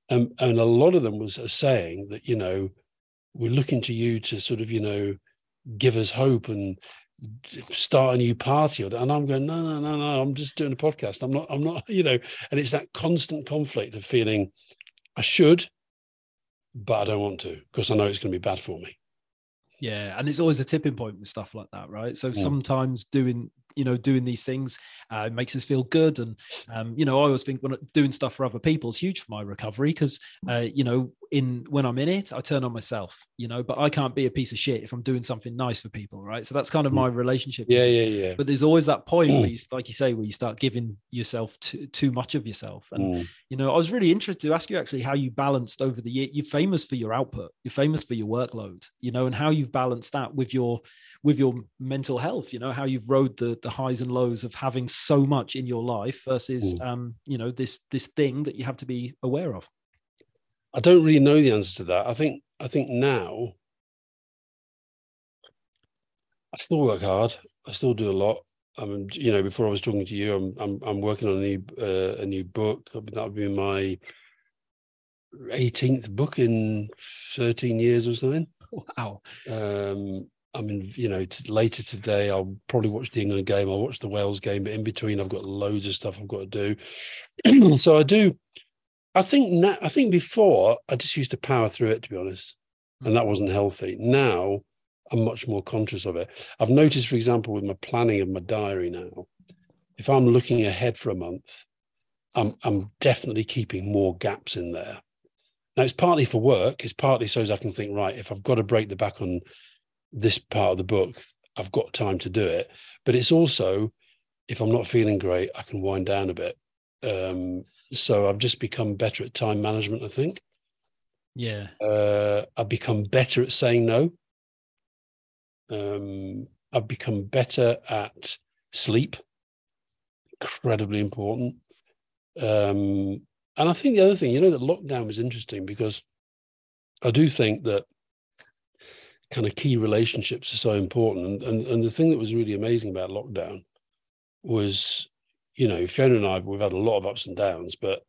Um, and a lot of them was saying that you know we're looking to you to sort of you know give us hope and start a new party and i'm going no no no no i'm just doing a podcast i'm not i'm not you know and it's that constant conflict of feeling i should but i don't want to because i know it's going to be bad for me Yeah, and it's always a tipping point with stuff like that, right? So Mm. sometimes doing, you know, doing these things uh, makes us feel good, and um, you know, I always think when doing stuff for other people is huge for my recovery because, uh, you know, in when I'm in it, I turn on myself, you know, but I can't be a piece of shit if I'm doing something nice for people, right? So that's kind of Mm. my relationship. yeah yeah yeah But there's always that point where Mm. you, like you say, where you start giving yourself too, too much of yourself, and Mm. you know, I was really interested to ask you actually how you balanced over the year. You're famous for your output. You're famous for your workload, you know, and how you've balanced that with your with your mental health. You know, how you've rode the the highs and lows of having so much in your life versus, Mm. um, you know, this this thing that you have to be aware of. I don't really know the answer to that i think i think now i still work hard i still do a lot I mean, you know, before I was talking to you, I'm I'm, I'm working on a new uh, a new book. That'll be my 18th book in 13 years or something. Wow. Um, I mean, you know, t- later today I'll probably watch the England game. I'll watch the Wales game, but in between I've got loads of stuff I've got to do. so I do. I think now, I think before I just used to power through it to be honest, hmm. and that wasn't healthy. Now I'm much more conscious of it. I've noticed, for example, with my planning of my diary now, if I'm looking ahead for a month, I'm I'm definitely keeping more gaps in there. Now it's partly for work. It's partly so as I can think right. If I've got to break the back on this part of the book, I've got time to do it. But it's also if I'm not feeling great, I can wind down a bit. Um, so I've just become better at time management. I think. Yeah. Uh, I've become better at saying no. Um, I've become better at sleep. Incredibly important. Um, and I think the other thing, you know, that lockdown was interesting because I do think that kind of key relationships are so important. And, and, and the thing that was really amazing about lockdown was, you know, Fiona and I, we've had a lot of ups and downs, but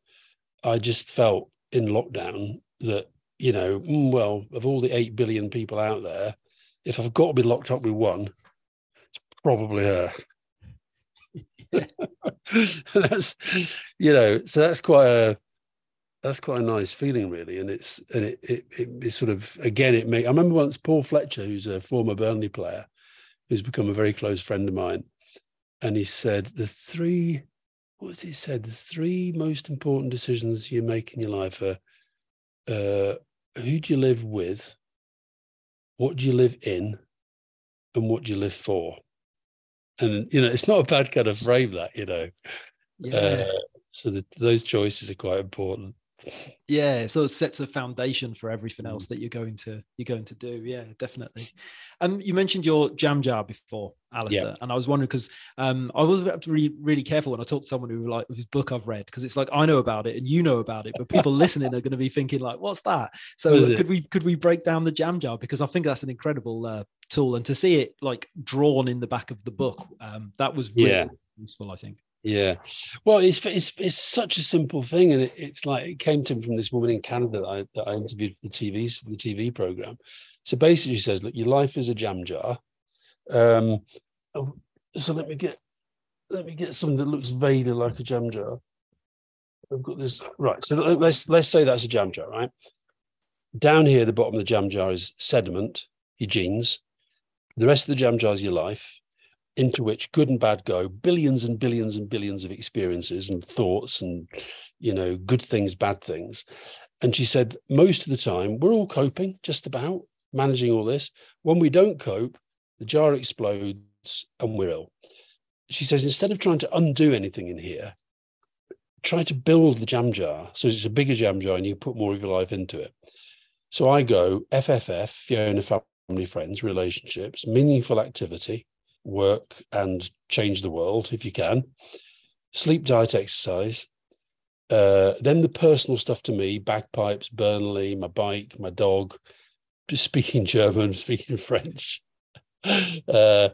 I just felt in lockdown that, you know, mm, well, of all the 8 billion people out there, if I've got to be locked up with one, it's probably her. that's you know so that's quite a that's quite a nice feeling really and it's and it it, it it's sort of again it may i remember once paul fletcher who's a former burnley player who's become a very close friend of mine and he said the three what was he said the three most important decisions you make in your life are uh, who do you live with what do you live in and what do you live for? And you know it's not a bad kind of frame that you know. Yeah. uh, so the, those choices are quite important yeah so it sets a foundation for everything Mm. else that you're going to you're going to do yeah definitely um you mentioned your jam jar before alastair and i was wondering because um i was be really careful when i talked to someone who like whose book i've read because it's like i know about it and you know about it but people listening are going to be thinking like what's that so What it? could we could we break down the jam jar because i think that's an incredible uh, tool and to see it like drawn in the back of the book um that was really Yeah. useful i think Yeah, well, it's it's it's such a simple thing, and it, it's like it came to me from this woman in Canada that I, that I interviewed for the TV the TV program. So basically, she says, "Look, your life is a jam jar." Um, oh, so let me get let me get something that looks vaguely like a jam jar. I've got this right. So let- let's let's say that's a jam jar, right? Down here, the bottom of the jam jar is sediment, your genes. The rest of the jam jar is your life into which good and bad go billions and billions and billions of experiences and thoughts and you know good things bad things. And she said most of the time we're all coping just about managing all this. When we don't cope the jar explodes and we're ill. She says instead of trying to undo anything in here try to build the jam jar. So it's a bigger jam jar and you put more of your life into it. So i go fff fiona family friends relationships meaningful activity work and change the world if you can. Sleep, diet, exercise. Uh, then the personal stuff to me: bagpipes, Burnley, my bike, my dog, speaking German, speaking French. Uh,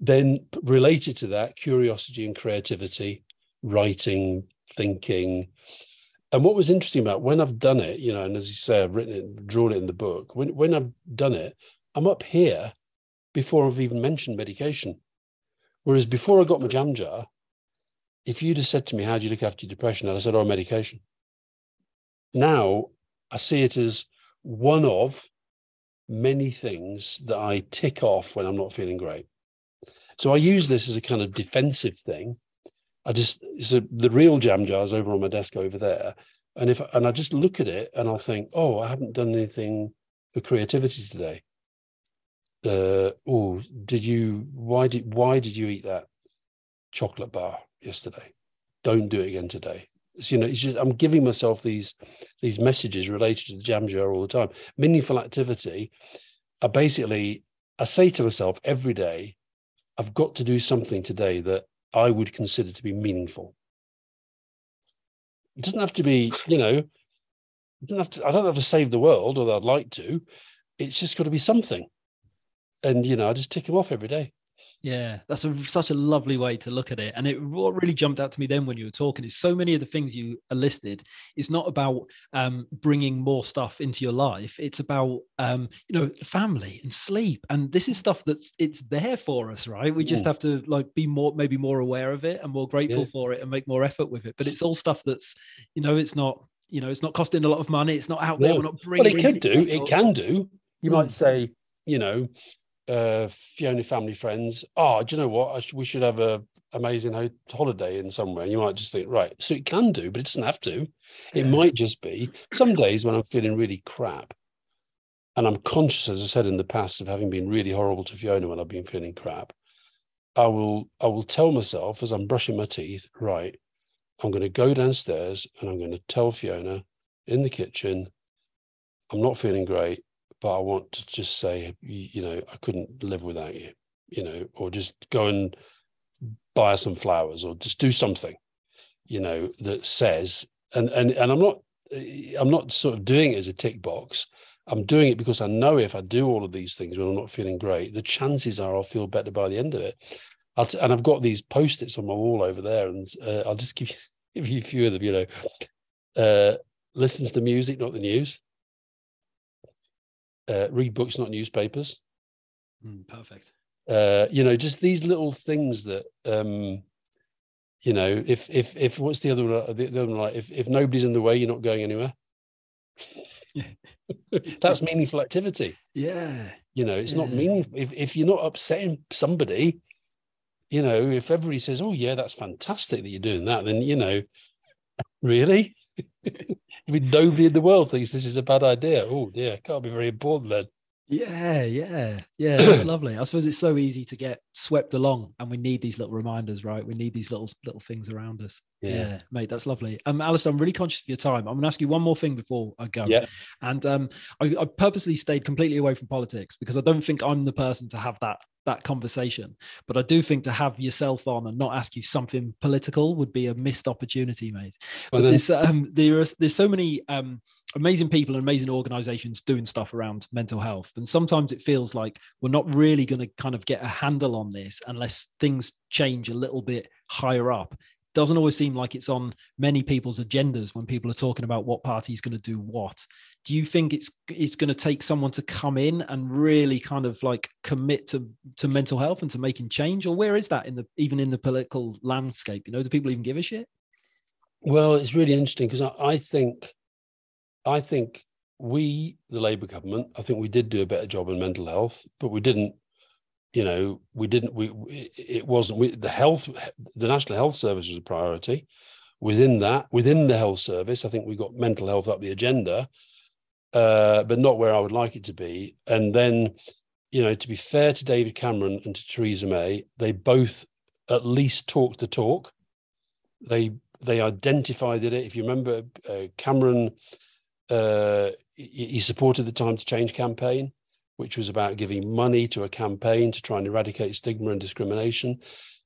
then related to that, curiosity and creativity, writing, thinking. And what was interesting about when I've done it, you know, and as you say, I've written it, drawn it in the book. When when I've done it, I'm up here before I've even mentioned medication. Whereas before I got my jam jar, if you'd have said to me, How do you look after your depression? I'd have said, Oh, medication. Now I see it as one of many things that I tick off when I'm not feeling great. So I use this as a kind of defensive thing. I just, so the real jam jar is over on my desk over there. And if, and I just look at it and I'll think, Oh, I haven't done anything for creativity today uh, oh, did you? Why did why did you eat that chocolate bar yesterday? Don't do it again today. So, you know, it's just I'm giving myself these these messages related to the jam jar all the time. Meaningful activity. I basically I say to myself every day, I've got to do something today that I would consider to be meaningful. It doesn't have to be, you know, it doesn't have to, I don't have to save the world, although I'd like to. It's just got to be something and you know, I just tick them off every day. Yeah, that's a, such a lovely way to look at it. And it what really jumped out to me then when you were talking is so many of the things you listed. It's not about um, bringing more stuff into your life. It's about um, you know family and sleep. And this is stuff that's it's there for us, right? We just have to like be more maybe more aware of it and more grateful yeah. for it and make more effort with it. But it's all stuff that's you know it's not you know it's not costing a lot of money. It's not out there. We're not bringing. Well, it could do. It can do. You mm. might say you know uh, Fiona family friends, oh, do you know what? Sh- we should have a amazing ho- holiday in somewhere. You might just think, right, so it can do, but it doesn't have to. It might just be some days when I'm feeling really crap. And I'm conscious, as I said in the past, of having been really horrible to Fiona when I've been feeling crap. I will I will tell myself as I'm brushing my teeth, right, I'm going to go downstairs and I'm going to tell Fiona in the kitchen, I'm not feeling great but I want to just say, you know, I couldn't live without you, you know, or just go and buy some flowers or just do something, you know, that says, and and and I'm not, I'm not sort of doing it as a tick box. I'm doing it because I know if I do all of these things when I'm not feeling great, the chances are I'll feel better by the end of it. T- and I've got these post-its on my wall over there, and uh, I'll just give you, give you a few of them. You know, uh, listens to music, not the news uh, read books, not newspapers. Mm, perfect. Uh, you know, just these little things that, um, you know, if if if what's the other one? The, other one like if if nobody's in the way, you're not going anywhere. That's meaningful activity. Yeah. You know, it's yeah. not meaningful if if you're not upsetting somebody. You know, if everybody says, "Oh yeah, that's fantastic that you're doing that," then you know, really. I mean, nobody in the world thinks this is a bad idea. Oh, yeah, can't be very important then. Yeah, yeah, yeah. That's lovely. I suppose it's so easy to get swept along, and we need these little reminders, right? We need these little little things around us. Yeah, yeah mate, that's lovely. Um, Alastair, I'm really conscious of your time. I'm going to ask you one more thing before I go. Yeah. And um, I, I purposely stayed completely away from politics because I don't think I'm the person to have that that conversation. But I do think to have yourself on and not ask you something political would be a missed opportunity, mate. But then, there's, um, there are, there's so many um, amazing people and amazing organizations doing stuff around mental health. And sometimes it feels like we're not really going to kind of get a handle on this unless things change a little bit higher up doesn't always seem like it's on many people's agendas when people are talking about what party is going to do what. Do you think it's it's going to take someone to come in and really kind of like commit to to mental health and to making change, or where is that in the even in the political landscape? You know, do people even give a shit? Well, it's really interesting because I, I think I think we, the Labour government, I think we did do a better job in mental health, but we didn't you know, we didn't, we, it wasn't, we, the health, the National Health Service was a priority. Within that, within the health service, I think we got mental health up the agenda, uh, but not where I would like it to be. And then, you know, to be fair to David Cameron and to Theresa May, they both at least talked the talk. They they identified it. If you remember, uh, Cameron, uh, he supported the Time to Change campaign which was about giving money to a campaign to try and eradicate stigma and discrimination.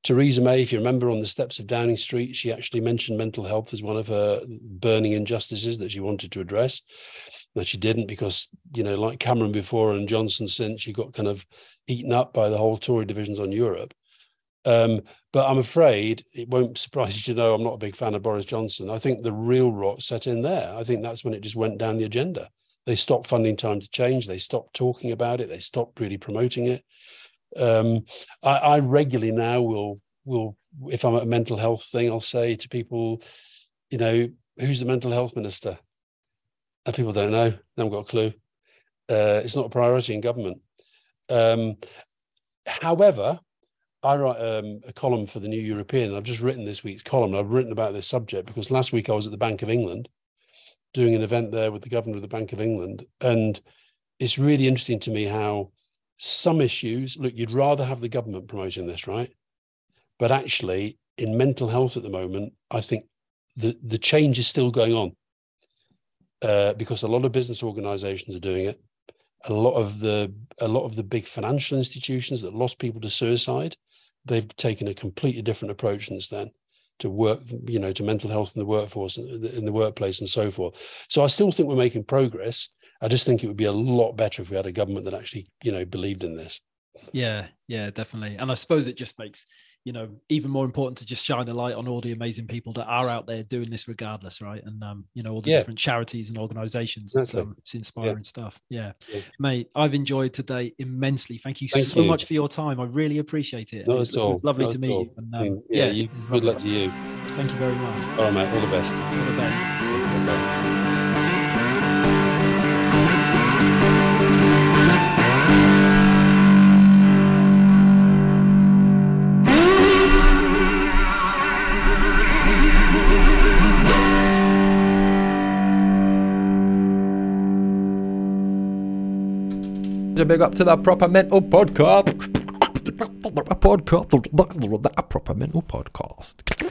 Theresa May, if you remember on the steps of Downing Street, she actually mentioned mental health as one of her burning injustices that she wanted to address. That she didn't because, you know, like Cameron before and Johnson since, she got kind of eaten up by the whole Tory divisions on Europe. Um, but I'm afraid it won't surprise you to know I'm not a big fan of Boris Johnson. I think the real rot set in there. I think that's when it just went down the agenda they stopped funding time to change. They stopped talking about it. They stopped really promoting it. Um, I, I, regularly now will will if i'm at a mental health thing i'll say to people you know who's the mental health minister? And people don't know. They haven't got a clue. Uh, it's not a priority in government. Um, however I write um, a column for the New European. I've just written this week's column. I've written about this subject because last week I was at the Bank of England doing an event there with the governor of the Bank of England. And it's really interesting to me how some issues look, you'd rather have the government promoting this, right? But actually, in mental health at the moment, I think the, the change is still going on uh, because a lot of business organizations are doing it. A lot of the a lot of the big financial institutions that lost people to suicide, they've taken a completely different approach since then to work, you know, to mental health in the workforce, in the workplace, and so forth. So I still think we're making progress. I just think it would be a lot better if we had a government that actually, you know, believed in this. Yeah, yeah, definitely. And I suppose it just makes you know even more important to just shine a light on all the amazing people that are out there doing this regardless right and um you know all the Yeah. different charities and organizations it's, um, it's inspiring stuff yeah. Yeah. mate i've enjoyed today immensely thank you Thank so you. much for your time i really appreciate it Not it was, at it was lovely to meet all. you and um, Mm, yeah, you, good luck to you. thank you very much All right, mate. All the best. all the best Big up to that proper mental podcast. Podcast. That proper mental podcast.